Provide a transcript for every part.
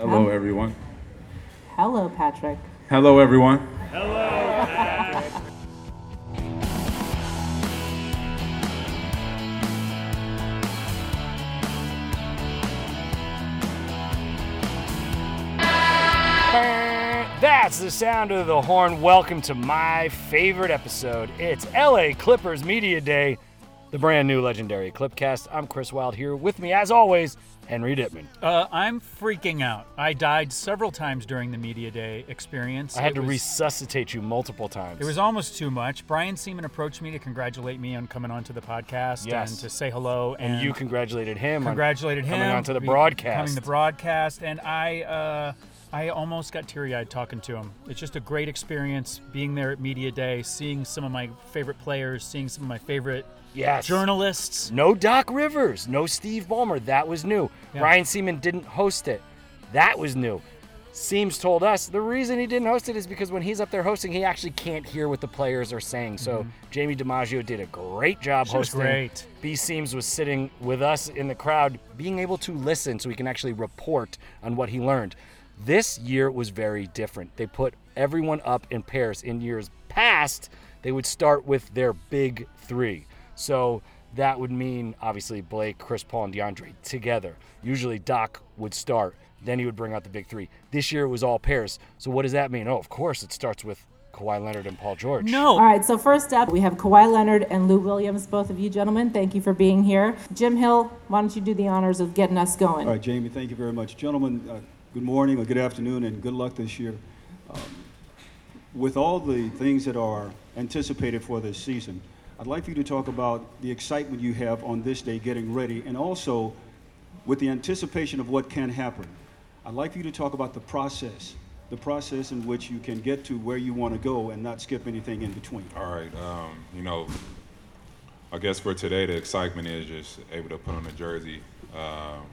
Hello, everyone. Hello, Patrick. Hello, everyone. Hello, Patrick. That's the sound of the horn. Welcome to my favorite episode. It's LA Clippers Media Day, the brand new legendary Clipcast. I'm Chris Wilde here. With me, as always, Henry Dittman. Uh, I'm freaking out. I died several times during the media day experience. I had It to was- resuscitate you multiple times. It was almost too much. Brian Sieman approached me to congratulate me on coming onto the podcast Yes. and to say hello. And, and you congratulated him. on congratulated him coming onto the broadcast. Coming the broadcast, and I, uh, I almost got teary-eyed talking to him. It's just a great experience being there at media day, seeing some of my favorite players, seeing some of my favorite Yes. journalists. No Doc Rivers, no Steve Ballmer. That was new. Yeah. Brian Sieman didn't host it. That was new. Seams told us the reason he didn't host it is because when he's up there hosting, he actually can't hear what the players are saying. So Jamie DiMaggio did a great job Mm-hmm. She was hosting. great. B Seams was sitting with us in the crowd, being able to listen so he can actually report on what he learned. This year was very different. They put everyone up in pairs. In years past, they would start with their big three. So that would mean obviously Blake, Chris Paul, and DeAndre together. Usually Doc would start, then he would bring out the big three. This year it was all pairs. So what does that mean? Oh, of course it starts with Kawhi Leonard and Paul George. No, All right, so first up, we have Kawhi Leonard and Lou Williams, both of you gentlemen. Thank you for being here. Jim Hill, why don't you do the honors of getting us going? All right, Jamie, thank you very much. Gentlemen, uh, good morning or good afternoon and good luck this year. Um, with all the things that are anticipated for this season, I'd like for you to talk about the excitement you have on this day getting ready and also with the anticipation of what can happen. I'd like for you to talk about the process, the process in which you can get to where you want to go and not skip anything in between. All right. Um, you know, I guess for today, the excitement is just able to put on a jersey, um,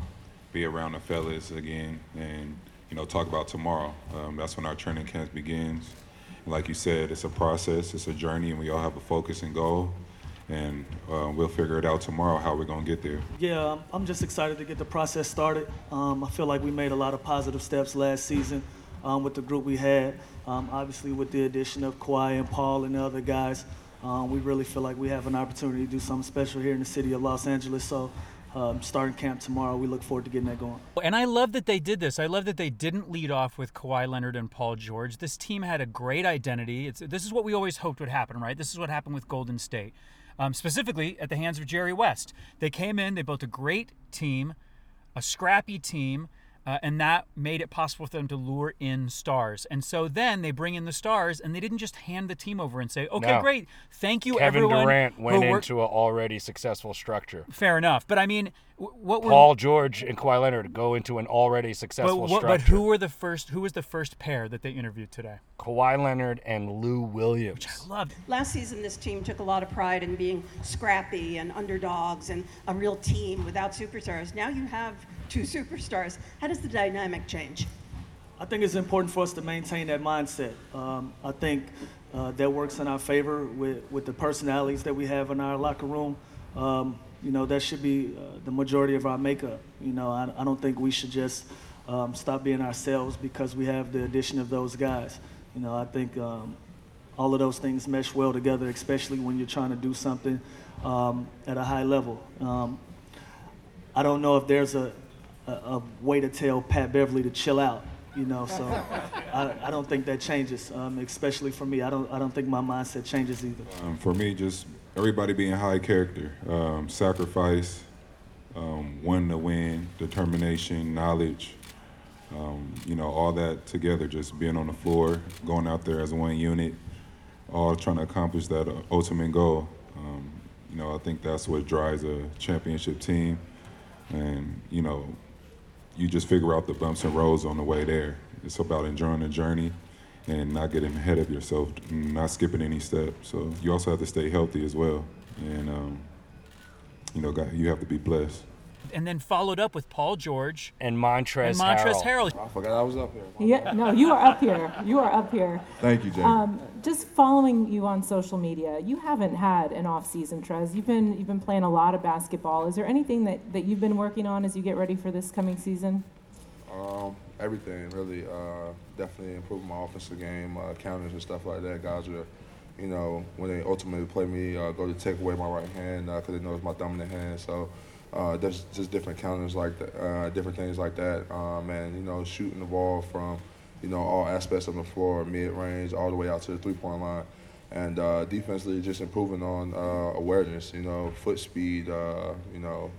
be around the fellas again, and you know, talk about tomorrow. Um, that's when our training camp begins. Like you said, it's a process, it's a journey, and we all have a focus and goal. And uh, we'll figure it out tomorrow how we're gonna get there. Yeah, I'm just excited to get the process started. Um, I feel like we made a lot of positive steps last season um, with the group we had. Um, obviously, with the addition of Kawhi and Paul and the other guys, um, we really feel like we have an opportunity to do something special here in the city of Los Angeles. So, um, starting camp tomorrow, we look forward to getting that going. And I love that they did this. I love that they didn't lead off with Kawhi Leonard and Paul George. This team had a great identity. It's, this is what we always hoped would happen, right? This is what happened with Golden State, um, specifically at the hands of Jerry West. They came in, they built a great team, a scrappy team. Uh, and that made it possible for them to lure in stars. And so then they bring in the stars, and they didn't just hand the team over and say, "Okay, No. great, thank you, Kevin everyone." Durant who went into an already successful structure. Fair enough, but I mean, what were Paul George and Kawhi Leonard go into an already but, successful what, structure. but who were the first? Who was the first pair that they interviewed today? Kawhi Leonard and Lou Williams. Loved. Last season, this team took a lot of pride in being scrappy and underdogs and a real team without superstars. Now you have two superstars. How does the dynamic change? I think it's important for us to maintain that mindset. Um, I think uh, that works in our favor with, with the personalities that we have in our locker room. Um, you know, that should be uh, the majority of our makeup. You know, I, I don't think we should just um, stop being ourselves because we have the addition of those guys. You know, I think um, all of those things mesh well together, especially when you're trying to do something um, at a high level. Um, I don't know if there's a, a, a way to tell Pat Beverley to chill out, you know. So I, I don't think that changes, um, especially for me. I don't I don't think my mindset changes either. Um, for me, just everybody being high character, um, sacrifice, um, win to win, determination, knowledge, um, you know, all that together, just being on the floor, going out there as one unit, all trying to accomplish that ultimate goal. Um, you know, I think that's what drives a championship team. And, you know, you just figure out the bumps and roads on the way there. It's about enjoying the journey and not getting ahead of yourself, not skipping any steps. So you also have to stay healthy as well, and um, you know, you have to be blessed. And then followed up with Paul George and Montrezl and Montrezl Harrell. Harrell. I forgot I was up here. Yeah, no, you are up here. You are up here. Thank you, Jay. Um, just following you on social media, you haven't had an off season, Trez. You've been you've been playing a lot of basketball. Is there anything that, that you've been working on as you get ready for this coming season? Um, everything really. Uh, definitely improving my offensive game, uh, counters and stuff like that. Guys are, you know, when they ultimately play me, uh, go to take away my right hand because they know it's my dominant hand. So. Uh, there's just different counters like that, uh, different things like that, um, and you know, shooting the ball from, you know, all aspects of the floor, mid range, all the way out to the three point line, and uh, defensively just improving on uh, awareness, you know, foot speed, uh, you know,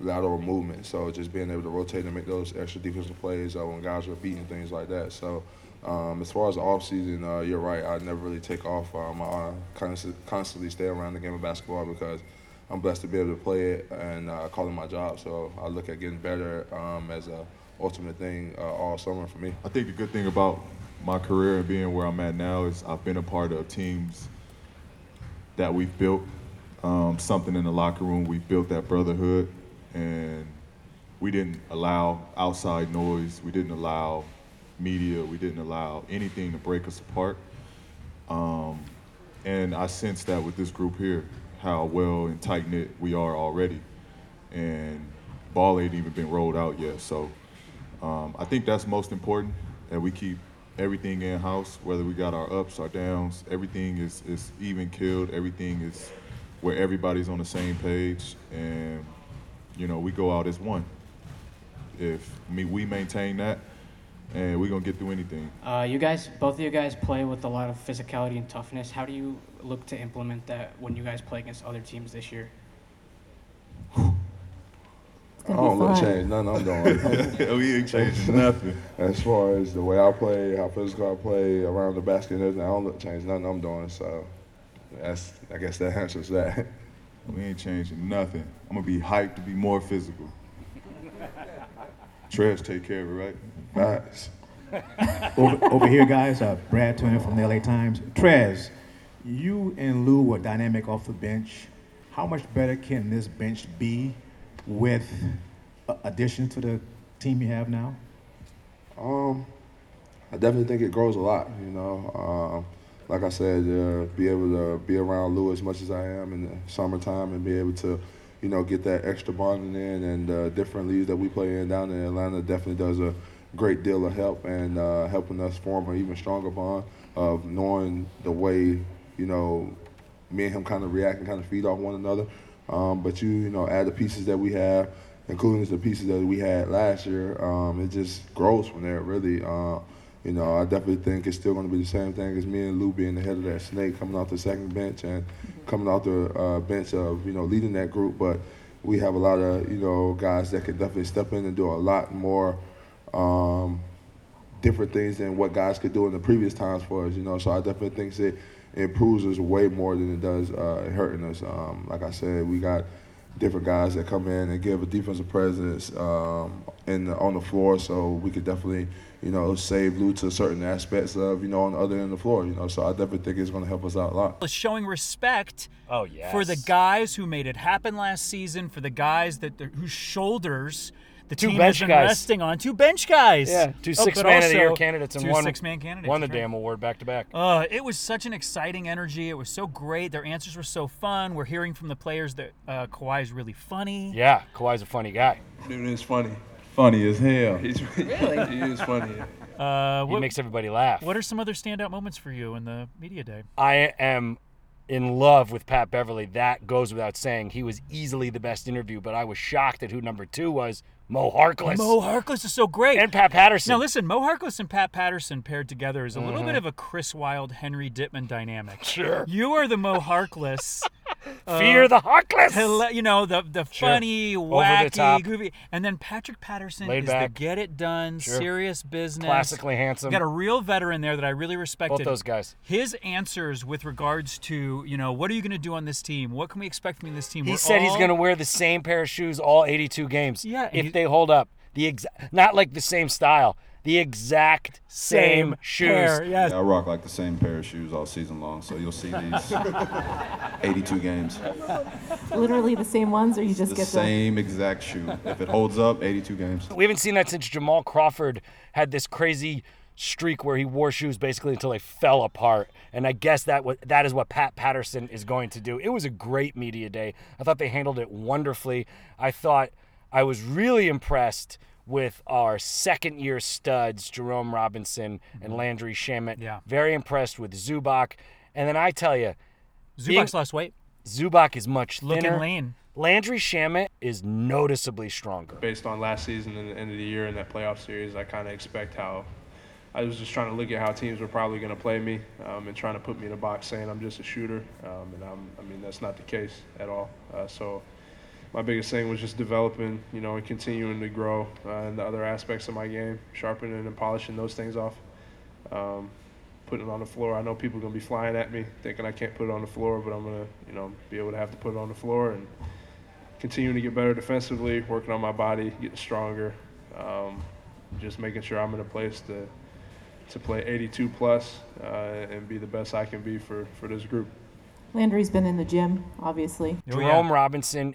lateral movement. So just being able to rotate and make those extra defensive plays uh, when guys are beating things like that. So. Um, as far as the off season, uh, you're right. I never really take off. Um, I constantly stay around the game of basketball because I'm blessed to be able to play it and uh, call it my job. So I look at getting better um, as a ultimate thing uh, all summer for me. I think the good thing about my career and being where I'm at now is I've been a part of teams that we've built um, something in the locker room. We built that brotherhood, and we didn't allow outside noise. We didn't allow media. We didn't allow anything to break us apart. Um, and I sense that with this group here how well and tight knit we are already. And ball ain't even been rolled out yet. So um, I think that's most important that we keep everything in house, whether we got our ups, our downs, everything is, is even killed, everything is where everybody's on the same page and you know, we go out as one. If we maintain that and we're gonna get through anything. Uh, you guys, both of you guys play with a lot of physicality and toughness. How do you look to implement that when you guys play against other teams this year? I don't look to change nothing I'm doing. we ain't changing nothing. As far as the way I play, how physical I play around the basket and everything, I don't look change nothing I'm doing. So that's, I guess that answers that. We ain't changing nothing. I'm gonna be hyped to be more physical. Trash take care of it, right? Facts. over, over here, guys, uh, Brad Turner from the LA Times. Trez, you and Lou were dynamic off the bench. How much better can this bench be with uh, addition to the team you have now? Um, I definitely think it grows a lot. You know, um, like I said, uh, be able to be around Lou as much as I am in the summertime and be able to, you know, get that extra bonding in and uh, different leagues that we play in down in Atlanta definitely does a great deal of help and uh, helping us form an even stronger bond of knowing the way, you know, me and him kind of react and kind of feed off one another. Um, but you, you know, add the pieces that we have, including the pieces that we had last year, um, it just grows from there, really. Uh, you know, I definitely think it's still going to be the same thing as me and Lou being the head of that snake, coming off the second bench and coming off the uh, bench of, you know, leading that group. But we have a lot of, you know, guys that can definitely step in and do a lot more um, different things than what guys could do in the previous times for us, you know. So I definitely think it improves us way more than it does uh, hurting us. Um, like I said, we got different guys that come in and give a defensive presence um, in the, on the floor, so we could definitely, you know, save Lou to certain aspects of, you know, on the other end of the floor, you know. So I definitely think it's going to help us out a lot. Showing respect Oh yes. for the guys who made it happen last season, for the guys that whose shoulders the Two team bench guys. resting on. Two bench guys. Yeah, two Oh, six but man of the year candidates and two one six man candidates. won the that's right. damn award back to back. Uh, it was such an exciting energy. It was so great. Their answers were so fun. We're hearing from the players that uh, Kawhi is really funny. Yeah, Kawhi's a funny guy. Dude is funny. Funny as hell. He's really he is funny. Uh, He makes everybody laugh. what are some other standout moments for you in the media day? I am in love with Pat Beverley. That goes without saying. He was easily the best interview, but I was shocked at who number two was. Mo Harkless. Mo Harkless is so great. And Pat Patterson. Now listen, Mo Harkless and Pat Patterson paired together is a little Mhm. bit of a Chris Wilde, Henry Dittman dynamic. Sure. You are the Mo Harkless. Fear the Harkless. hila- You know, the the Sure. funny, the wacky, top. goofy. And then Patrick Patterson Laid is back. the get it done, Sure. serious business. Classically handsome. Got a real veteran there that I really respected. Both those guys. His answers with regards to, you know, what are you going to do on this team? What can we expect from this team? He We're said he's going to wear the same pair of shoes all 82 games. Yeah, If he- they hold up. The exact, not like the same style, the exact same, Same shoes. pair, yes. I rock like the same pair of shoes all season long, so you'll see these 82 games. Literally the same ones, or you just The get the same exact shoe. If it holds up, 82 games. We haven't seen that since Jamal Crawford had this crazy streak where he wore shoes basically until they fell apart. And I guess that wa- that is what Pat Patterson is going to do. It was a great media day. I thought they handled it wonderfully. I thought I was really impressed with our second year studs, Jerome Robinson and Landry Shamet. Mm-hmm. Yeah. Very impressed with Zubac. And then I tell you, Zubac's lost weight. Zubac is much Looking thinner. lean. Landry Shamet is noticeably stronger. Based on last season and the end of the year in that playoff series, I kind of expect how. I was just trying to look at how teams were probably going to play me um, and trying to put me in a box saying I'm just a shooter. Um, and I'm, I mean, that's not the case at all. Uh, so my biggest thing was just developing, you know, and continuing to grow uh, in the other aspects of my game, sharpening and polishing those things off. Um, putting it on the floor. I know people are going to be flying at me thinking I can't put it on the floor, but I'm going to, you know, be able to have to put it on the floor and continuing to get better defensively, working on my body, getting stronger, um, just making sure I'm in a place to to play 82 plus, uh, and be the best I can be for, for this group. Landry's been in the gym, obviously. Jerome Robinson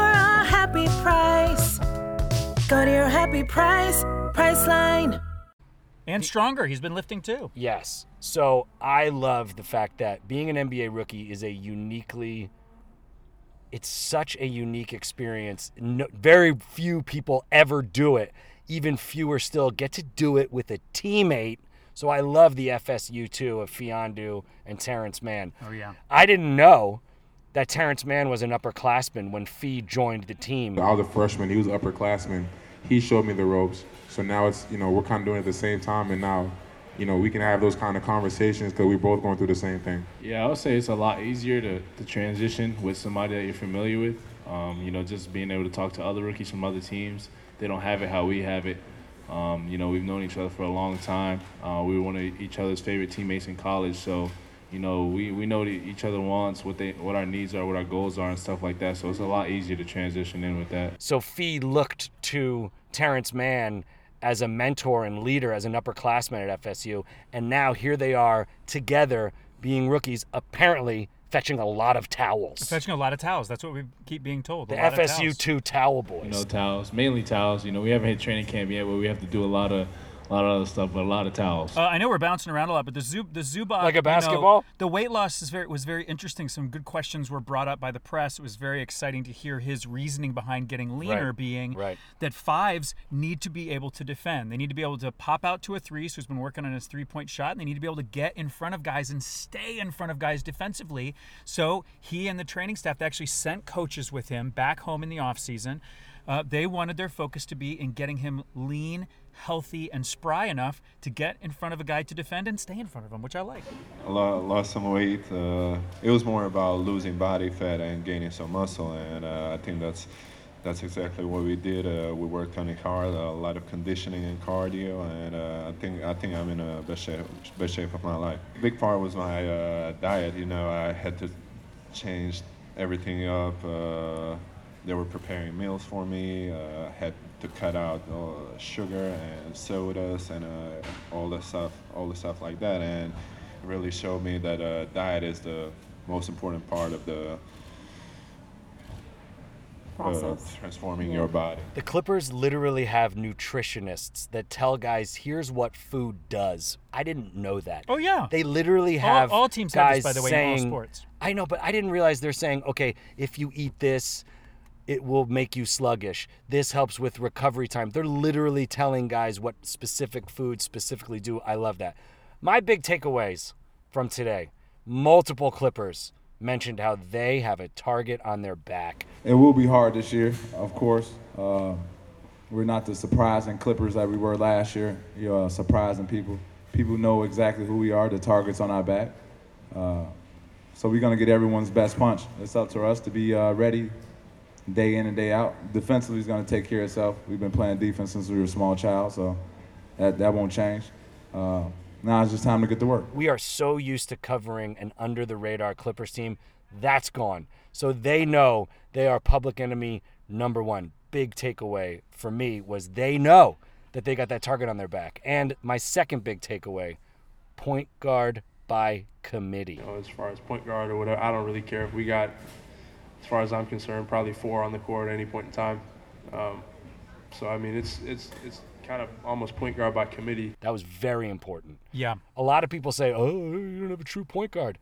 happy price. Go to your happy price, Priceline. And stronger. He's been lifting too. Yes. So I love the fact that being an NBA rookie is a uniquely it's such a unique experience. No, very few people ever do it. Even fewer still get to do it with a teammate. So I love the FSU too of Fiondu and Terance Mann. Oh yeah. I didn't know that Terance Mann was an upperclassman when Fee joined the team. I was a freshman. He was an upperclassman. He showed me the ropes. So now it's you know we're kind of doing it at the same time, and now you know we can have those kind of conversations because we're both going through the same thing. Yeah, I would say it's a lot easier to, to transition with somebody that you're familiar with. Um, you know, just being able to talk to other rookies from other teams. They don't have it how we have it. Um, you know, we've known each other for a long time. Uh, we were one of each other's favorite teammates in college, so you know we, we know what each other wants, what they what our needs are, what our goals are, and stuff like that. So it's a lot easier to transition in with that. So Fee looked to Terance Mann as a mentor and leader, as an upperclassman at FSU, and now here they are together being rookies, apparently fetching a lot of towels. Fetching a lot of towels. That's what we keep being told. The a lot FSU towels. two towel boys. You know, towels, mainly towels. You know, we haven't hit training camp yet, but we have to do a lot of a lot of other stuff, but a lot of towels. Uh, I know we're bouncing around a lot, but the Zub, the Zubac, Like a you know, basketball? the weight loss is very was very interesting. Some good questions were brought up by the press. It was very exciting to hear his reasoning behind getting leaner, Right, being right. that fives need to be able to defend. They need to be able to pop out to a three. So he's been working on his three point shot, and they need to be able to get in front of guys and stay in front of guys defensively. So he and the training staff they actually sent coaches with him back home in the offseason. Uh, they wanted their focus to be in getting him lean, healthy, and spry enough to get in front of a guy to defend and stay in front of him, which I like. I lost some weight. Uh, it was more about losing body fat and gaining some muscle, and uh, I think that's that's exactly what we did. Uh, we worked on it hard, a lot of conditioning and cardio, and uh, I think I think I'm in a best shape best shape of my life. Big part was my uh, diet. You know, I had to change everything up. Uh, they were preparing meals for me. Uh, had to cut out uh, sugar and sodas and uh, all the stuff, all the stuff like that, and it really showed me that uh, diet is the most important part of the Process. of transforming your body. The Clippers literally have nutritionists that tell guys, "Here's what food does." I didn't know that. Oh yeah, They literally have all teams have this, by the way, in all sports. I know, but I didn't realize they're saying, okay, if you eat this, it will make you sluggish. This helps with recovery time. They're literally telling guys what specific foods specifically do. I love that. My big takeaways from today: multiple Clippers mentioned how they have a target on their back. It will be hard this year, of course. Uh, we're not the surprising Clippers that we were last year. You know, surprising people. People know exactly who we are. The targets on our back. Uh, so we're gonna get everyone's best punch. It's up to us to be uh, ready, day in and day out. Defensively is gonna take care of itself. We've been playing defense since we were a small child, so that that won't change. Uh, now it's just time to get to work. We are so used to covering an under the radar Clippers team. That's gone. So they know they are public enemy number one. Big takeaway for me was they know that they got that target on their back. And my second big takeaway point guard by committee. You know, as far as point guard or whatever, I don't really care if we got, as far as I'm concerned, probably four on the court at any point in time. Um, so I mean, it's it's it's kind of almost point guard by committee. That was very important. Yeah. A lot of people say, oh, you don't have a true point guard.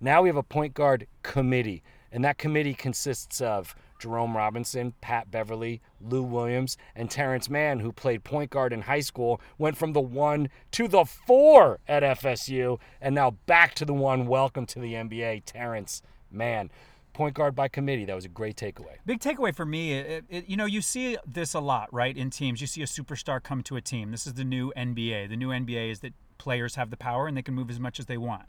Now we have a point guard committee, and that committee consists of Jerome Robinson, Pat Beverley, Lou Williams, and Terance Mann, who played point guard in high school, went from the one to the four at FSU, and now back to the one. Welcome to the NBA, Terance Mann. Point guard by committee. That was a great takeaway. Big takeaway for me, it, it, you know, you see this a lot, right? In teams, you see a superstar come to a team. This is the new NBA. The new NBA is that players have the power and they can move as much as they want.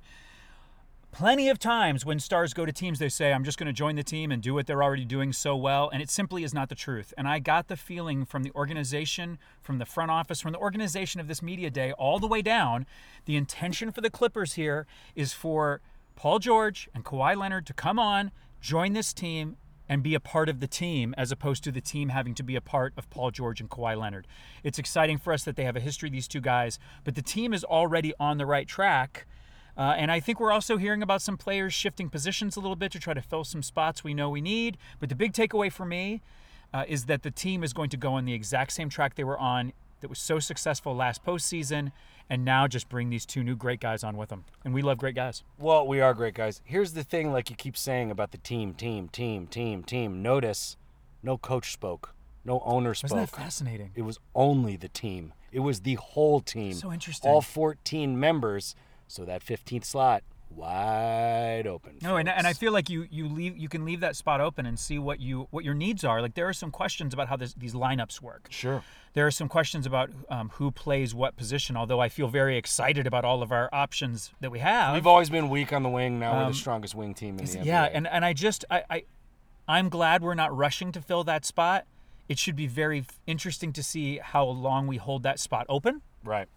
Plenty of times when stars go to teams, they say, I'm just going to join the team and do what they're already doing so well. And it simply is not the truth. And I got the feeling from the organization, from the front office, from the organization of this media day, all the way down, the intention for the Clippers here is for Paul George and Kawhi Leonard to come on, join this team, and be a part of the team as opposed to the team having to be a part of Paul George and Kawhi Leonard. It's exciting for us that they have a history, these two guys, but the team is already on the right track. Uh, and I think we're also hearing about some players shifting positions a little bit to try to fill some spots we know we need. But the big takeaway for me uh, is that the team is going to go on the exact same track they were on that was so successful last postseason, and now just bring these two new great guys on with them. And we love great guys. Well, we are great guys. Here's the thing, like you keep saying about the team, team, team, team, team. Notice, no coach spoke, no owner spoke. Wasn't that fascinating? It was only the team. It was the whole team. So interesting. All 14 members. So that 15th slot wide open. No, and, and I feel like you you leave you can leave that spot open and see what you what your needs are. Like there are some questions about how this, these lineups work. Sure. There are some questions about um, who plays what position. Although I feel very excited about all of our options that we have. We've always been weak on the wing. Now we're Um, the strongest wing team in the NBA. Yeah, and and I just I, I I'm glad we're not rushing to fill that spot. It should be very interesting to see how long we hold that spot open. Right.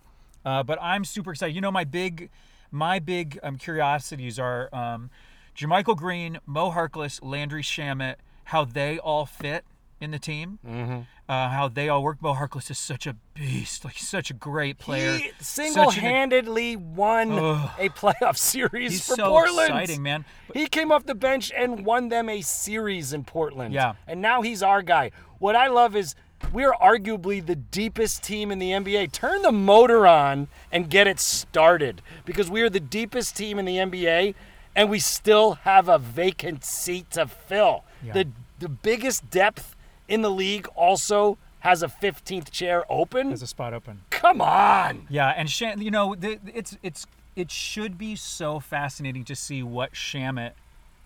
Uh, but I'm super excited. You know, my big my big um, curiosities are um, JaMychal Green, Mo Harkless, Landry Shamet, how they all fit in the team. Mhm. Uh, how they all work. Mo Harkless is such a beast, like such a great player. He single-handedly won Ugh. a playoff series He's for so Portland. exciting, man. He came off the bench and won them a series in Portland. Yeah. And now he's our guy. What I love is we're arguably the deepest team in the NBA. Turn the motor on and get it started because we are the deepest team in the NBA and we still have a vacant seat to fill. Yeah. The the biggest depth in the league also has a 15th chair open. There's a spot open. Come on. Yeah, and Sham, you know, the, it's it's it should be so fascinating to see what Shamet,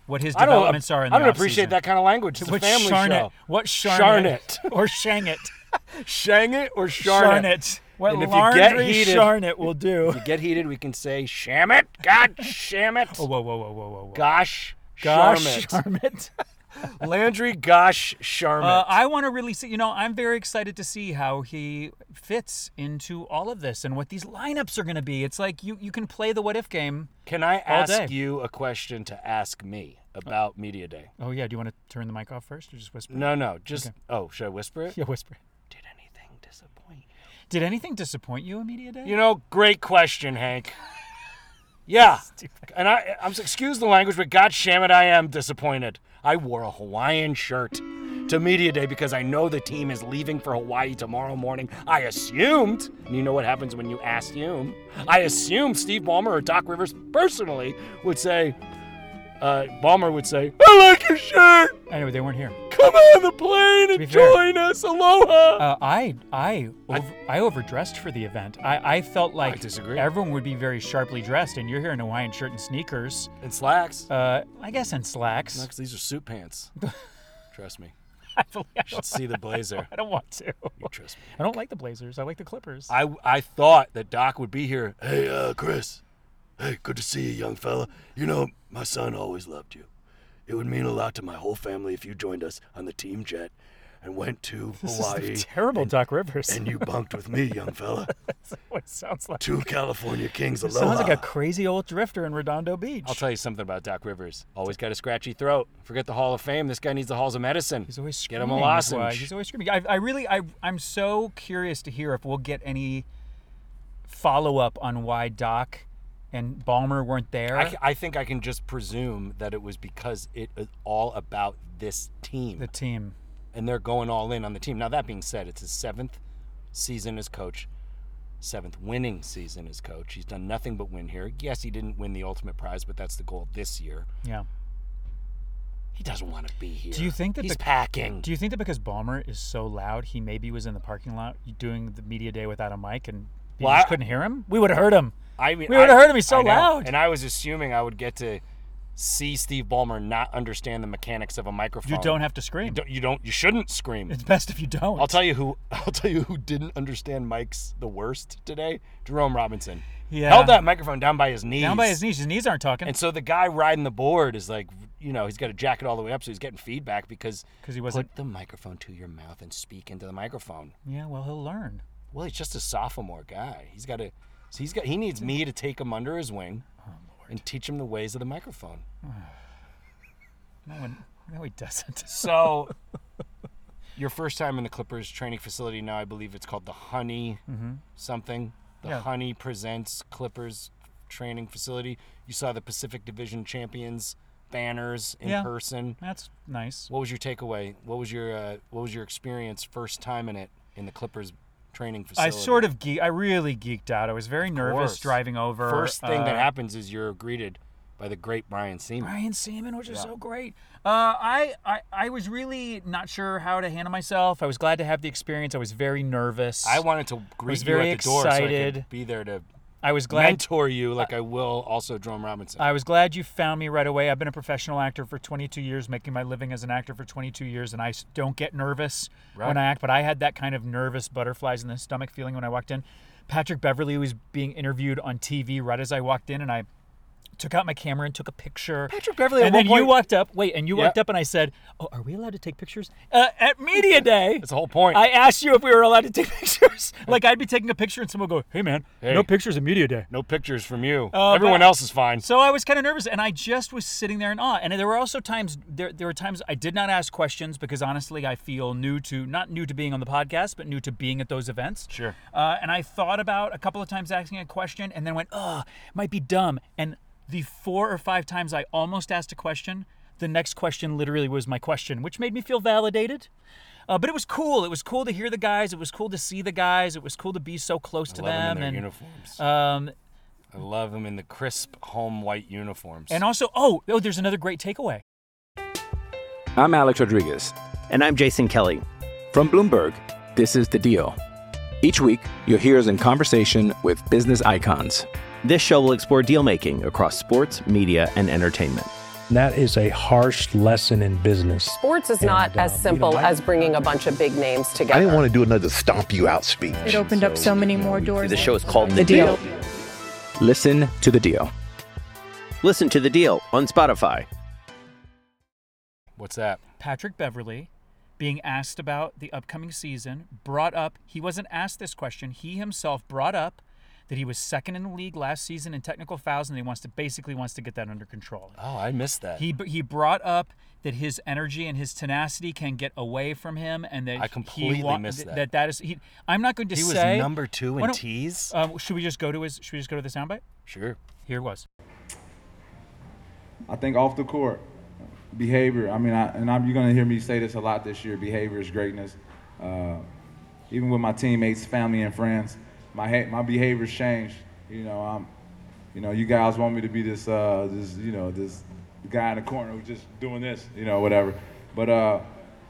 what his I don't- developments are. In I the don't appreciate offseason. that kind of language. It's a what family Sharnit, show. What Sharnit, Sharnit. or Shangit, Shang it or Sharnit. Sharnit. What and if you get Laundry heated, Sharnit will do. If you get heated, we can say sham it. God sham it. Oh, whoa, whoa, whoa, whoa, whoa, whoa. Gosh, Gosh, Sharmit. Sharmit. Landry Gosh Sharmit. Uh, I want to really see. You know, I'm very excited to see how he fits into all of this and what these lineups are going to be. It's like you you can play the what if game. Can I ask day. you a question to ask me about Media Day? Oh yeah. Do you want to turn the mic off first or just whisper? No, no. Just Okay. oh, should I whisper it? Yeah, whisper. Did anything disappoint you? Did anything disappoint you in media day? You know, great question, Hank. Yeah, and I, I'm excuse the language, but God damn it, I am disappointed. I wore a Hawaiian shirt to media day because I know the team is leaving for Hawaii tomorrow morning. I assumed, and you know what happens when you assume. I assumed Steve Ballmer or Doc Rivers personally would say, uh, Ballmer would say, "I like your shirt. Anyway, they weren't here. Come on the plane and join us. Aloha." Uh, I I over, I overdressed for the event. I, I felt like disagree. everyone would be very sharply dressed, and you're here in a Hawaiian shirt and sneakers. And slacks. Uh, I guess in slacks. No, 'cause these are suit pants. Trust me. I You should see the blazer. I don't want to. You trust me. I don't like the Blazers. I like the Clippers. I I thought that Doc would be here. Hey, uh, Chris. Hey, good to see you, young fella. You know, my son always loved you. It would mean a lot to my whole family if you joined us on the team jet and went to This Hawaii. is terrible, and, Doc Rivers. And you bunked with me, young fella. That's what it sounds like. Two California Kings It aloha. sounds like a crazy old drifter in Redondo Beach. I'll tell you something about Doc Rivers. Always got a scratchy throat. Forget the Hall of Fame. This guy needs the halls of medicine. He's always Get him screaming. a lozenge. He's always screaming. I, I really, I, I'm so curious to hear if we'll get any follow up on why Doc and Ballmer weren't there. I, I think I can just presume that it was because it is all about this team. The team. And they're going all in on the team. Now, that being said, it's his seventh season as coach, seventh winning season as coach. He's done nothing but win here. Yes, he didn't win the ultimate prize, but that's the goal this year. yeah. He doesn't want to be here. Do you think that he's the- packing? Do you think that because Ballmer is so loud, he maybe was in the parking lot doing the media day without a mic and you Well, just I- couldn't hear him? We would have heard him. I mean, we would have heard him. He's so loud. And I was assuming I would get to see Steve Ballmer not understand the mechanics of a microphone. You don't have to scream. You don't. You, don't, you shouldn't scream. It's best if you don't. I'll tell you who. I'll tell you who didn't understand mics the worst today. Jerome Robinson. Yeah. Held that microphone down by his knees. Down by his knees. His knees aren't talking. And so the guy riding the board is like, you know, he's got a jacket all the way up, so he's getting feedback because because he wasn't- put the microphone to your mouth and speak into the microphone. yeah, well, he'll learn. Well, he's just a sophomore guy. He's got to. So he's got. He needs me to take him under his wing Oh, and teach him the ways of the microphone. No one. No, he doesn't. So, your first time in the Clippers training facility now, I believe it's called the Honey Mhm. something. The Yeah. Honey presents Clippers training facility. You saw the Pacific Division champions banners in Yeah. person. That's nice. What was your takeaway? What was your uh, what was your experience first time in it in the Clippers training facility. I sort of geek. I really geeked out. I was very nervous course. driving over. First thing that uh, happens is you're greeted by the great Brian Sieman. Brian Sieman, which is Yeah. so great. Uh, I, I I was really not sure how to handle myself. I was glad to have the experience. I was very nervous. I wanted to greet I was you very at the door so I excited. could be there to I was glad mentor you like uh, I will also Jerome Robinson. I was glad you found me right away. I've been a professional actor for 22 years, making my living as an actor for 22 years, and I don't get nervous Right. when I act, but I had that kind of nervous butterflies in the stomach feeling when I walked in. Patrick Beverley was being interviewed on TV right as I walked in, and I took out my camera and took a picture. Patrick Beverley and then you walked up. Wait, and you Yeah. walked up, and I said, "Oh, are we allowed to take pictures uh, at media day?" That's the whole point. I asked you if we were allowed to take pictures. like I'd be taking a picture, and someone would go, "Hey, man, Hey. no pictures at media day." No pictures from you. Uh, Everyone but- else is fine. So I was kind of nervous, and I just was sitting there in awe. And there were also times there there were times I did not ask questions because honestly I feel new to not new to being on the podcast, but new to being at those events. Sure. Uh, and I thought about a couple of times asking a question, and then went, "Oh, might be dumb." And the four or five times I almost asked a question, the next question literally was my question, which made me feel validated. Uh, but it was cool. It was cool to hear the guys. It was cool to see the guys. It was cool to be so close I to love 'em in them. their and uniforms. Um, I love them in the crisp home white uniforms. and also, oh, oh, there's another great takeaway. I'm Alex Rodriguez. And I'm Jason Kelly. From Bloomberg, this is The Deal. Each week, you'll hear us in conversation with business icons. This show will explore deal making across sports, media, and entertainment. That is a harsh lesson in business. Sports is not uh, as simple as bringing a bunch of big names together. I didn't want to do another stomp you out speech. It opened up so many more doors. The show is called The Deal. Listen to The Deal. Listen to The Deal on Spotify. What's that? Patrick Beverley being asked about the upcoming season brought up he wasn't asked this question he himself brought up that he was second in the league last season in technical fouls and he wants to basically wants to get that under control Oh, I missed that. he he brought up that his energy and his tenacity can get away from him and that I completely he wa- missed that. that that is he I'm not going to He was say number two in tees? um, should we just go to his should we just go to the soundbite Sure. here it was I think off the court, behavior. I mean, I, and I'm, you're going to hear me say this a lot this year. Behavior is greatness. Uh, even with my teammates, family, and friends, my my behavior's changed. You know, I'm, you know, you guys want me to be this, uh, this, you know, this guy in the corner who's just doing this, you know, whatever. But uh,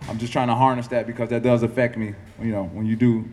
I'm just trying to harness that because that does affect me. You know, when you do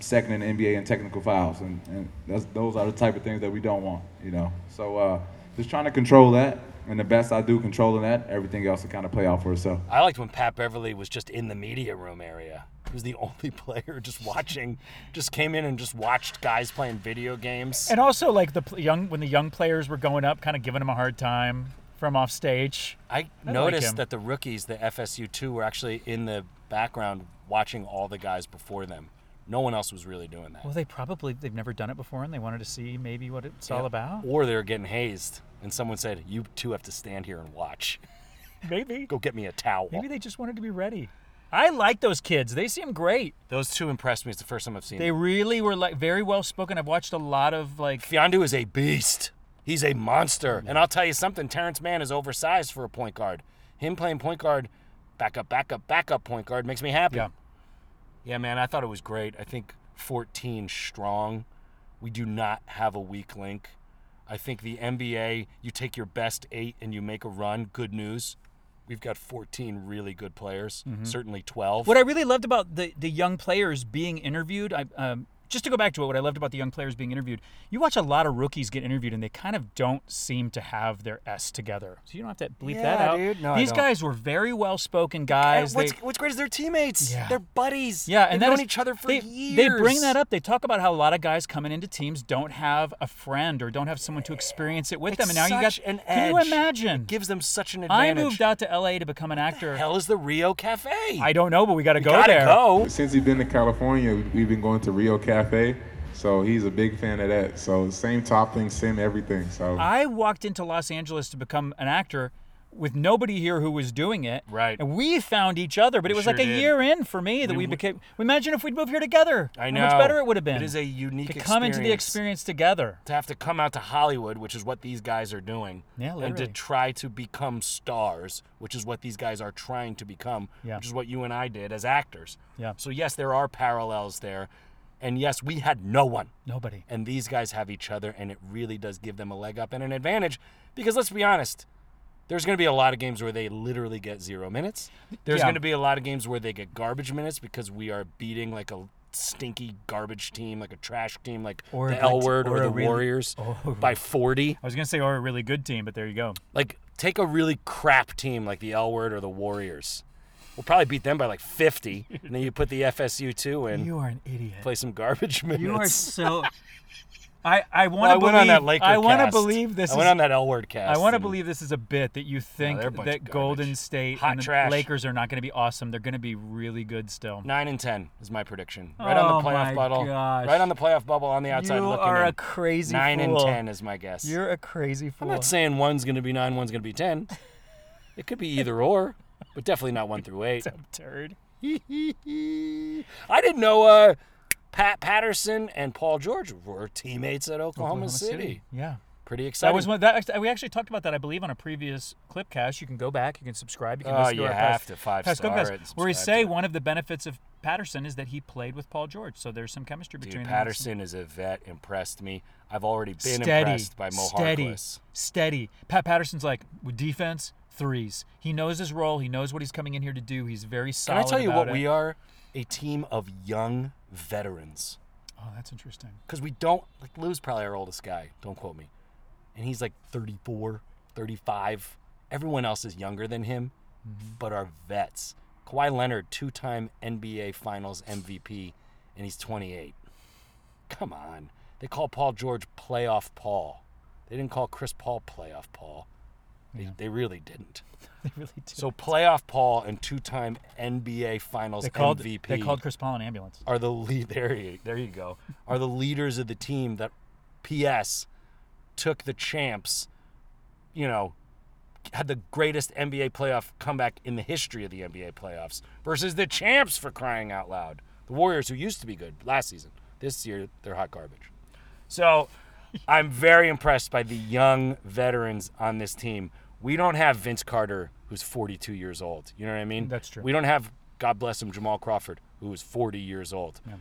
second in the NBA and technical fouls, and, and those are the type of things that we don't want. You know, so uh, just trying to control that, and the best I do controlling that, everything else will kind of play out for itself. I liked when Pat Beverley was just in the media room area. He was the only player just watching, just came in and just watched guys playing video games. And also, like the young when the young players were going up, kind of giving him a hard time from off stage. I I noticed him. that the rookies, the FSU two, were actually in the background watching all the guys before them. No one else was really doing that. Well, they probably they've never done it before, and they wanted to see maybe what it's all about. Or they were getting hazed, and someone said, "You two have to stand here and watch." Maybe. Go get me a towel. Maybe they just wanted to be ready. I like those kids. They seem great. Those two impressed me. It's the first time I've seen. Them. They them. really were like very well spoken. I've watched a lot of like. Fiondu is a beast. He's a monster. And I'll tell you something, Terance Mann is oversized for a point guard. Him playing point guard, backup, backup, backup point guard makes me happy. Yeah. Yeah, man, I thought it was great. I think 14 strong. We do not have a weak link. I think the NBA, you take your best eight and you make a run. Good news. We've got 14 really good players, Mhm. certainly 12. What I really loved about the the young players being interviewed, I um, just to go back to it, what I loved about the young players being interviewed, you watch a lot of rookies get interviewed and they kind of don't seem to have their S together. So you don't have to bleep that Yeah, out. dude. No, I These don't. guys were very well spoken guys. what's, They- what's great is they're teammates. Yeah. They're buddies. Yeah, and They've known is- each other for they, years. They bring that up. They talk about how a lot of guys coming into teams don't have a friend or don't have someone to experience it with them. And now you got such an Can you imagine? It gives them such an advantage. I moved out to LA to become an actor. hell is the Rio Cafe? I don't know, but we got to go gotta there. go. Since he's been to California, we've been going to Rio Cafe, so he's a big fan of that. So same toppings, same everything. So I walked into Los Angeles to become an actor with nobody here who was doing it. Right. And we found each other, but it was sure like a did. year in for me that We we, w- became. Imagine if we'd moved here together. I How know. much better it would have been. It is a unique experience. to come into the experience together. To have to come out to Hollywood, which is what these guys are doing, Yeah, and to try to become stars, which is what these guys are trying to become, Yeah. which is what you and I did as actors. Yeah. So yes, there are parallels there, and yes, we had no one. Nobody. And these guys have each other, and it really does give them a leg up and an advantage. Because let's be honest, there's going to be a lot of games where they literally get zero minutes. There's Yeah. going to be a lot of games where they get garbage minutes because we are beating like a stinky garbage team, like a trash team, like Or the L word or, or the really- Warriors or- oh. by 40. I was gonna say, or a really good team, but there you go. Like, take a really crap team like the L word or the Warriors. We'll probably beat them by like 50, and then you put the FSU two in. You are an idiot. Play some garbage minutes. You are so. I I want Well, I to went believe. on that Laker I want to believe this. I is, went on that L word cast I want to believe this is a bit that you think they're a bunch that Golden State Hot and the. Lakers are not going to be awesome. They're going to be really good still. Nine and ten is my prediction. Right on Oh the playoff bubble. gosh. Right on the playoff bubble on the outside You looking You are in. a crazy Nine fool. and ten is my guess. You're a crazy fool. I'm not saying one's going to be nine, one's going to be ten. It could be either or, but definitely not one through eight. turd. I didn't know uh, Pat Patterson and Paul George were teammates at Oklahoma, Oklahoma City. City. Yeah. Pretty exciting. That was one that we actually talked about that I believe on a previous clipcast. You can go back, you can subscribe, you can Oh, listen to you our have past, to five past star clipcasts, it and where we say one of the benefits of Patterson is that he played with Paul George, so there's some chemistry Dude, between them. Patterson is a vet. Impressed me. I've already been steady, impressed by Mo steady, Harkless. steady. Pat Patterson's like with defense threes. He knows his role. He knows what he's coming in here to do. He's very Can solid. I tell you what it. we are? A team of young veterans. Oh, that's interesting. Because we don't, like, Lou's probably our oldest guy. Don't quote me. And he's like 34, 35. Everyone else is younger than him, Mm-hmm. but our vets. Kawhi Leonard, two time NBA Finals MVP, and he's 28. Come on. They call Paul George Playoff Paul. They didn't call Chris Paul Playoff Paul. They, they really didn't. They really did. So playoff Paul and two-time NBA Finals They called MVP. they called Chris Paul an ambulance. Are the lead there? You, there you go. Are the leaders of the team that, P.S. took the champs. You know, had the greatest NBA playoff comeback in the history of the NBA playoffs versus the champs for crying out loud. The Warriors, who used to be good last season, this year they're hot garbage. So, I'm very impressed by the young veterans on this team. We don't have Vince Carter, who's 42 years old. You know what I mean? That's true. We don't have, God bless him, Jamal Crawford, who is 40 years old. Yeah.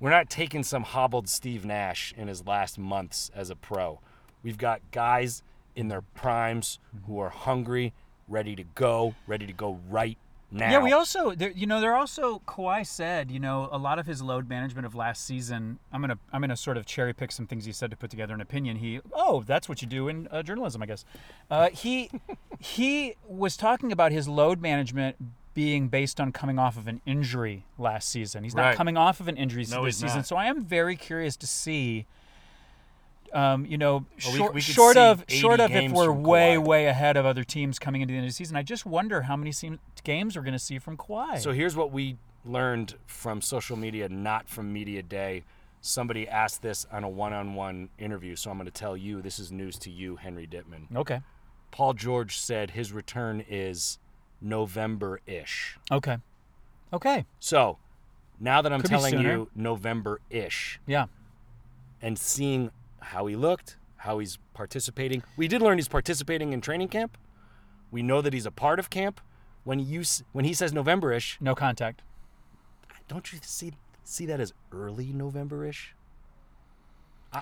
We're not taking some hobbled Steve Nash in his last months as a pro. We've got guys in their primes mm-hmm. who are hungry, ready to go, ready to go right now. Yeah, we also, there, you know, there also Kawhi said, you know, a lot of his load management of last season. I'm gonna, I'm gonna sort of cherry pick some things he said to put together an opinion. He, oh, that's what you do in uh, journalism, I guess. Uh, he, he was talking about his load management being based on coming off of an injury last season. He's not Right. coming off of an injury No, this season, not. so I am very curious to see. Um, you know, Well, we- short, we could short of short of if we're way Kawhi. way ahead of other teams coming into the end of the season, I just wonder how many seem, games we're going to see from Kawhi. So here's what we learned from social media, not from media day. Somebody asked this on a one-on-one interview, so I'm going to tell you. This is news to you, Henry Dittman. Okay. Paul George said his return is November-ish. Okay. Okay. So now that I'm Could telling you November-ish, Yeah. and seeing how he looked, how he's participating, we did learn he's participating in training camp. We know that he's a part of camp. When you when he says November-ish, no contact. Don't you see see that as early November-ish?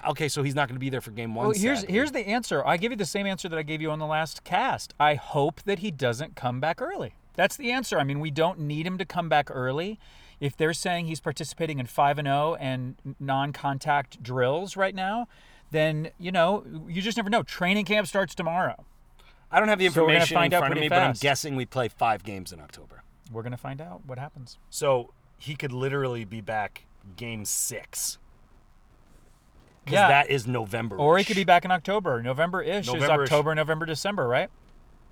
Okay, so he's not going to be there for game one. Well, here's sadly. here's the answer. I give you the same answer that I gave you on the last cast. I hope that he doesn't come back early. That's the answer. I mean, we don't need him to come back early. If they're saying he's participating in 5 and 0 and non-contact drills right now, then, you know, you just never know. Training camp starts tomorrow. I don't have the So we're gonna information find in out front of me, but I'm guessing we play five games in October. We're going to find out what happens. So he could literally be back game six. Because Yeah. that is November. Or he could be back in October. November-ish is November-ish. October, November, December, right?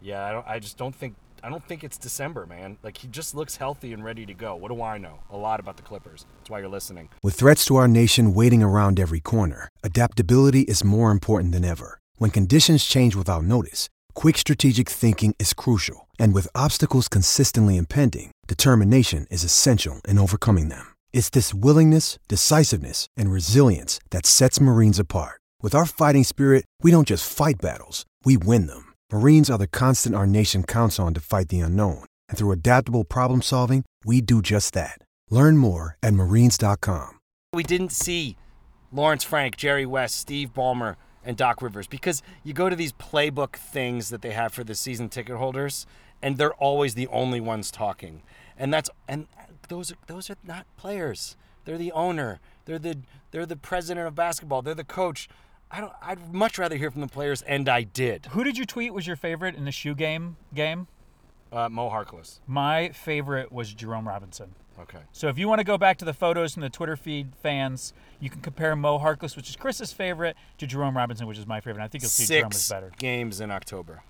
Yeah, I don't. I just don't think. I don't think it's December, man. Like he just looks healthy and ready to go. What do I know? A lot about the Clippers. That's why you're listening. With threats to our nation waiting around every corner, adaptability is more important than ever. When conditions change without notice, quick strategic thinking is crucial. And with obstacles consistently impending, determination is essential in overcoming them. It's this willingness, decisiveness, and resilience that sets Marines apart. With our fighting spirit, we don't just fight battles, we win them. Marines are the constant our nation counts on to fight the unknown. And through adaptable problem solving, we do just that. Learn more at marines.com. We didn't see Lawrence Frank, Jerry West, Steve Ballmer, and Doc Rivers because you go to these playbook things that they have for the season ticket holders, and they're always the only ones talking. And that's and those are those are not players. They're the owner. They're the they're the president of basketball. They're the coach. I don't. I'd much rather hear from the players, and I did. Who did you tweet was your favorite in the shoe game game? Uh, Mo Harkless. My favorite was Jerome Robinson. Okay. So if you want to go back to the photos from the Twitter feed fans, you can compare Mo Harkless, which is Chris's favorite, to Jerome Robinson, which is my favorite. I think you'll see Jerome was Six better. games in October.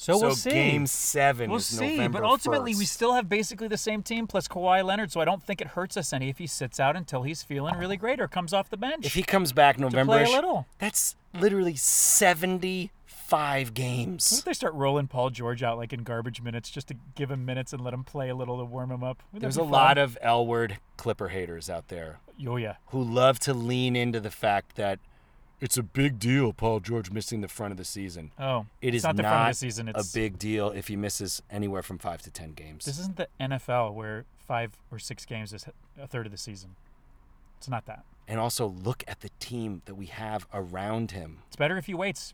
So we'll see. game seven We'll is see, November but ultimately we still have basically the same team plus Kawhi Leonard, so I don't think it hurts us any if he sits out until he's feeling really great or comes off the bench. If he comes back November, play a little. that's literally seventy-five games. What if they start rolling Paul George out like in garbage minutes just to give him minutes and let him play a little to warm him up? Wouldn't There's a fun? lot of L word Clipper haters out there. Oh yeah. Who love to lean into the fact that it's a big deal Paul George missing the front of the season. Oh, it is not the front of the season, It's a big deal if he misses anywhere from five to ten games. This isn't the NFL where five or six games is a third of the season. It's not that. and also look at the team that we have around him. It's better if he waits.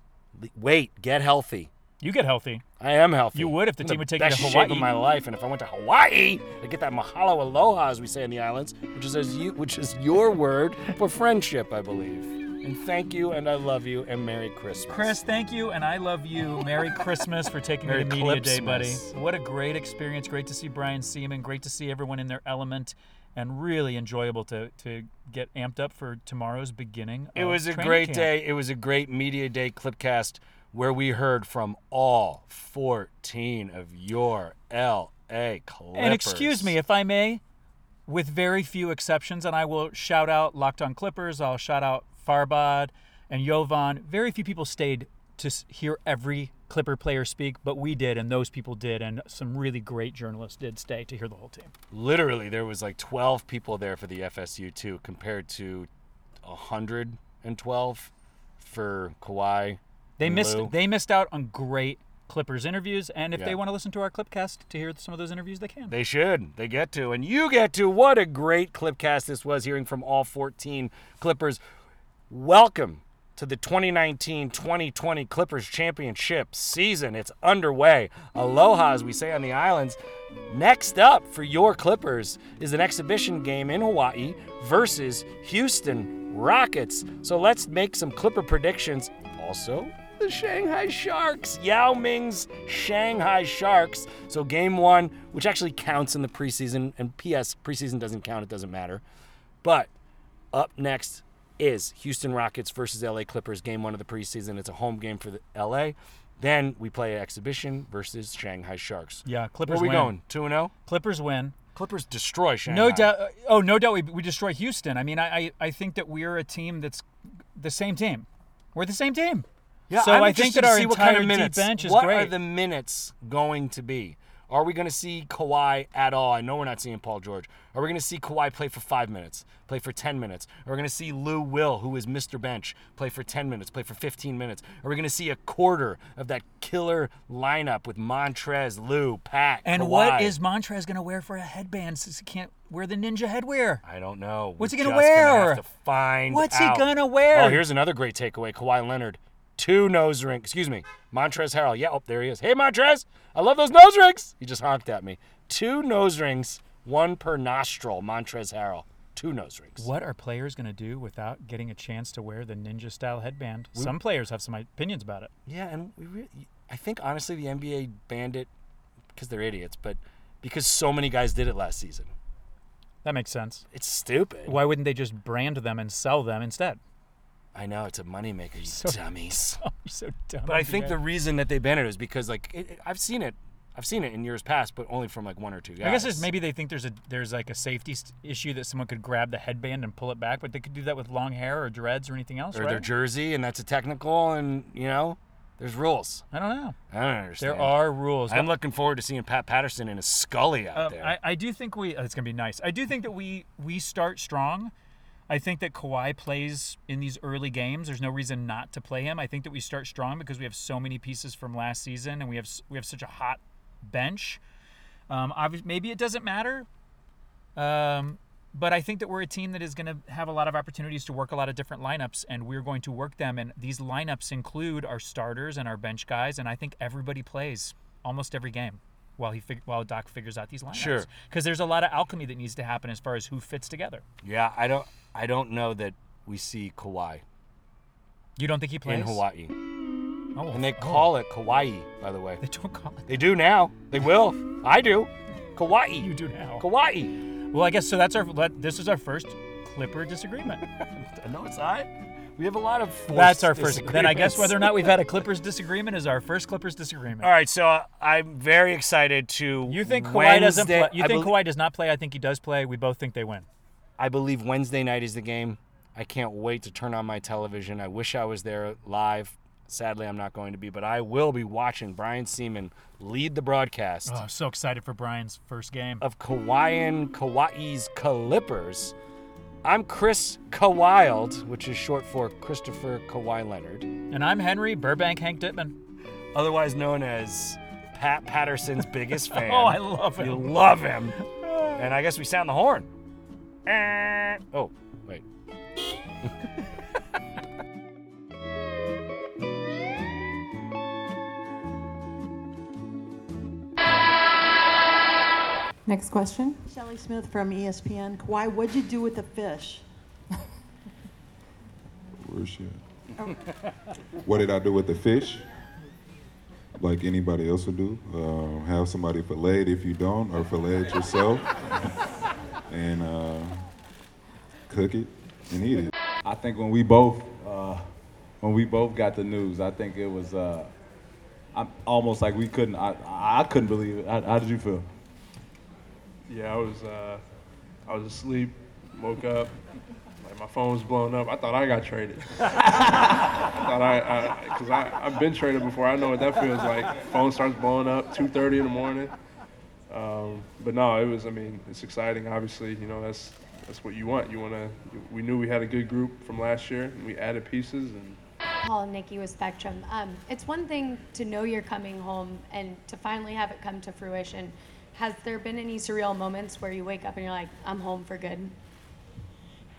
Wait, get healthy. You get healthy. I am healthy. You would if the In team would take you to shape Hawaii. of my life, and if I went to Hawaii, I get that mahalo aloha, as we say in the islands, which is as you, which is your word for friendship, I believe. And thank you, and I love you, and Merry Christmas. Chris, thank you, and I love you. Merry Christmas for taking Merry me to Media Day, buddy. What a great experience. Great to see Brian Sieman. Great to see everyone in their element, and really enjoyable to to get amped up for tomorrow's beginning. It was a great camp. day. It was a great media day clipcast where we heard from all 14 of your LA Clippers. And excuse me, if I may, with very few exceptions, and I will shout out Locked On Clippers, I'll shout out Farbod and Jovan. Very few people stayed to hear every Clipper player speak, but we did, and those people did, and some really great journalists did stay to hear the whole team. Literally, there was like 12 people there for the FSU too, compared to 112 for Kawhi. They missed Lou. they missed out on great Clippers interviews, and if Yeah. they want to listen to our Clipcast to hear some of those interviews, they can. They should. They get to. And you get to. What a great Clipcast this was, hearing from all 14 Clippers. Welcome to the 2019-2020 Clippers championship season. It's underway. Aloha, as we say on the islands. Next up for your Clippers is an exhibition game in Hawaii versus Houston Rockets. So let's make some Clipper predictions. Also, the Shanghai Sharks, Yao Ming's Shanghai Sharks. So game one, which actually counts in the preseason, and P.S. preseason doesn't count; it doesn't matter. But up next is Houston Rockets versus LA Clippers, game one of the preseason. It's a home game for the LA. Then we play exhibition versus Shanghai Sharks. Yeah, Clippers Where are we win. going? Two and zero. Clippers win. Clippers destroy Shanghai. No doubt. Uh, oh, no doubt. We, we destroy Houston. I mean, I, I I think that we're a team that's the same team. We're the same team. Yeah, so I'm I think that our see what entire kind of minutes. deep bench is what great. are the minutes going to be? Are we going to see Kawhi at all? I know we're not seeing Paul George. Are we going to see Kawhi play for five minutes, play for 10 minutes? Are we going to see Lou Will, who is Mr. Bench, play for 10 minutes, play for 15 minutes? Are we going to see a quarter of that killer lineup with Montrezl, Lou, Pat, and Kawhi? what is Montrezl going to wear for a headband since he can't wear the ninja headwear? I don't know. What's We're he gonna just wear? have to find What's he gonna wear? Oh, here's another great takeaway. Kawhi Leonard, two nose rings. Excuse me, Montrezl Harrell. Yeah, oh, there he is. Hey, Montrezl, I love those nose rings. He just honked at me. Two nose rings, one per nostril. Montrezl Harrell, two nose rings. What are players going to do without getting a chance to wear the ninja style headband? We- Some players have some opinions about it. Yeah, and we really, I think honestly the NBA banned it because they're idiots, but because so many guys did it last season. That makes sense. It's stupid. Why wouldn't they just brand them and sell them instead? I know it's a moneymaker, you So- dummies. You're so dumb. But I think man. the reason that they banned it is because like it, it- I've seen it, I've seen it in years past, but only from like one or two guys. I guess it's maybe they think there's a there's like a safety st- issue that someone could grab the headband and pull it back, but they could do that with long hair or dreads or anything else, or right? their jersey, and that's a technical, and you know, there's rules. I don't know. I don't understand. There are rules. I'm looking forward to seeing Pat Patterson and a Scully out Uh, there. I, I do think we. oh, it's gonna be nice. I do think that we we start strong. I think that Kawhi plays in these early games. There's no reason not to play him. I think that we start strong because we have so many pieces from last season, and we have we have such a hot bench. Um, maybe it doesn't matter, um, but I think that we're a team that is going to have a lot of opportunities to work a lot of different lineups, and we're going to work them. And these lineups include our starters and our bench guys, and I think everybody plays almost every game while he fig- while Doc figures out these lineups. Sure. because there's a lot of alchemy that needs to happen as far as who fits together. yeah, I don't, I don't know that we see Kawhi You don't think he plays in Hawaii. Oh, and they oh. call it Kauai, by the way. They don't call it. They do now. They will. I do. Kauai. You do now. Kauai. Well, I guess so. That's our. let- This is our first Clipper disagreement. no, it's not. We have a lot of. That's our first. Then I guess disagreements. whether or not we've had a Clippers disagreement is our first Clippers disagreement. All right, so uh, I'm very excited to. You think Kawhi doesn't Wednesday- play? You I think belie- Kawhi does not play? I think he does play. We both think they win. I believe Wednesday night is the game. I can't wait to turn on my television. I wish I was there live. Sadly, I'm not going to be, but I will be watching Brian Sieman lead the broadcast Oh, I'm so excited for Brian's first game. of Kawaiian Kauai's Clippers. I'm Chris Kawild, which is short for Christopher Kawhi Leonard, And I'm Henry Burbank Hank Dittman. otherwise known as Pat Patterson's biggest fan. Oh, I love him. You love him. And I guess we sound the horn. Eh. Oh, wait. Next question. Shelley Smith from ESPN. Kawhi, what'd you do with the fish? Where's she at? What did I do with the fish? Like anybody else would do. Uh, have somebody fillet it if you don't, or fillet it yourself, and uh, cook it and eat it. I think when we both uh, when we both got the news, I think it was uh, I'm almost like we couldn't. I, I couldn't believe it. How, how did you feel? Yeah, I was uh, I was asleep, woke up, like my phone was blown up. I thought I got traded. I thought I, because I, I, have been traded before. I know what that feels like. Phone starts blowing up, 2:30 in the morning. Um, but no, it was. I mean, it's exciting. Obviously, you know that's that's what you want. You want to. We knew we had a good group from last year, and we added pieces and. Paul and Nikki with Spectrum. Um, it's one thing to know you're coming home and to finally have it come to fruition. Has there been any surreal moments where you wake up and you're like, I'm home for good?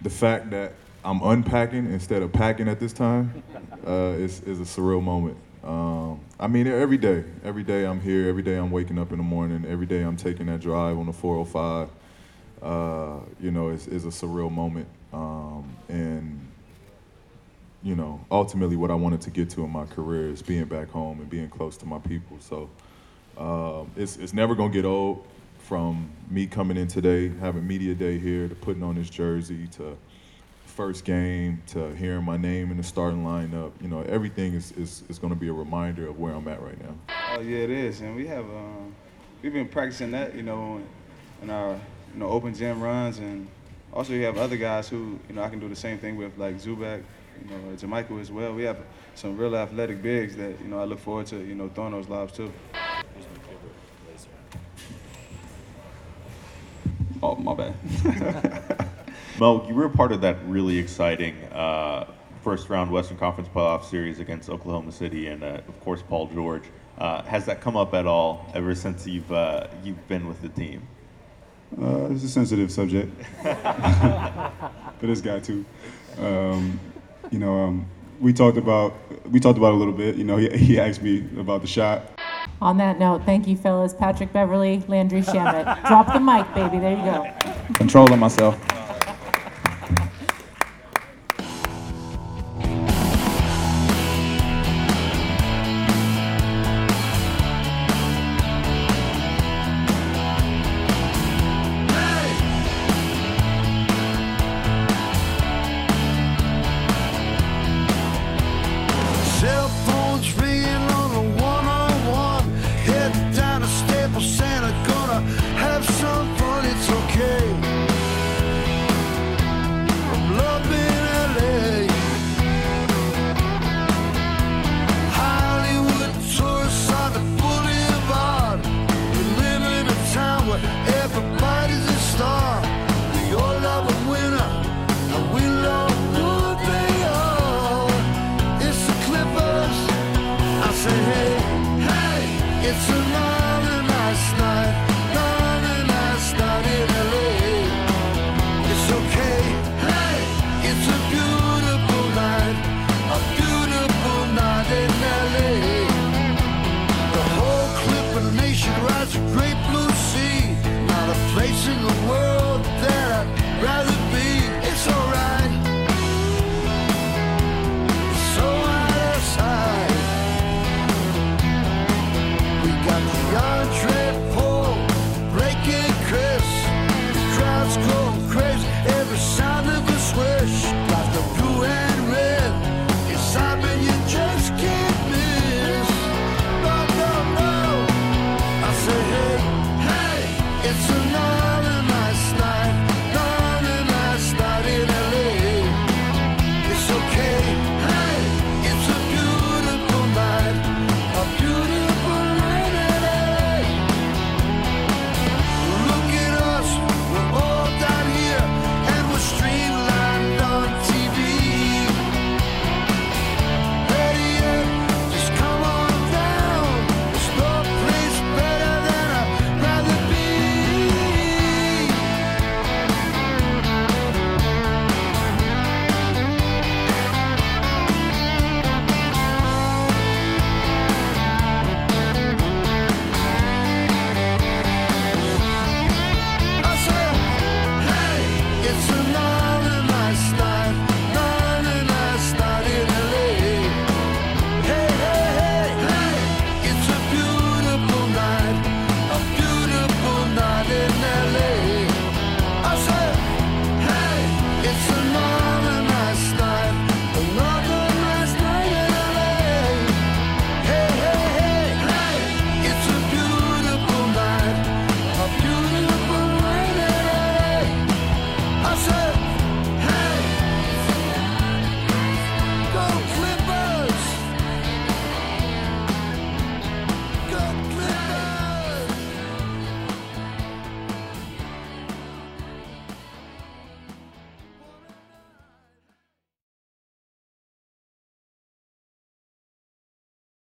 The fact that I'm unpacking instead of packing at this time uh, is, is a surreal moment. Um, I mean, every day, every day I'm here, every day I'm waking up in the morning, every day I'm taking that drive on the 405. Uh, you know, is a surreal moment. Um, and, you know, ultimately what I wanted to get to in my career is being back home and being close to my people. So um, it's, it's never going to get old from me coming in today, having media day here, to putting on this jersey, to first game, to hearing my name in the starting lineup. You know, everything is, is, is going to be a reminder of where I'm at right now. Oh yeah, it is, and we have um, we've been practicing that, you know, in our you know open gym runs, and also we have other guys who you know I can do the same thing with, like Zubac, you know, JaMychal as well. We have some real athletic bigs that you know I look forward to, you know, throwing those lobs too. Oh, my bad. Mo, you were a part of that really exciting uh, first round Western Conference playoff series against Oklahoma City and, uh, of course, Paul George. Uh, has that come up at all ever since you've uh, you've been with the team? Uh, it's a sensitive subject for this guy too. Um, you know, um, we talked about we talked about it a little bit. You know, he, he asked me about the shot. On that note, thank you, fellas. Patrick Beverley, Landry Shamet. Drop the mic, baby. There you go. Controlling myself.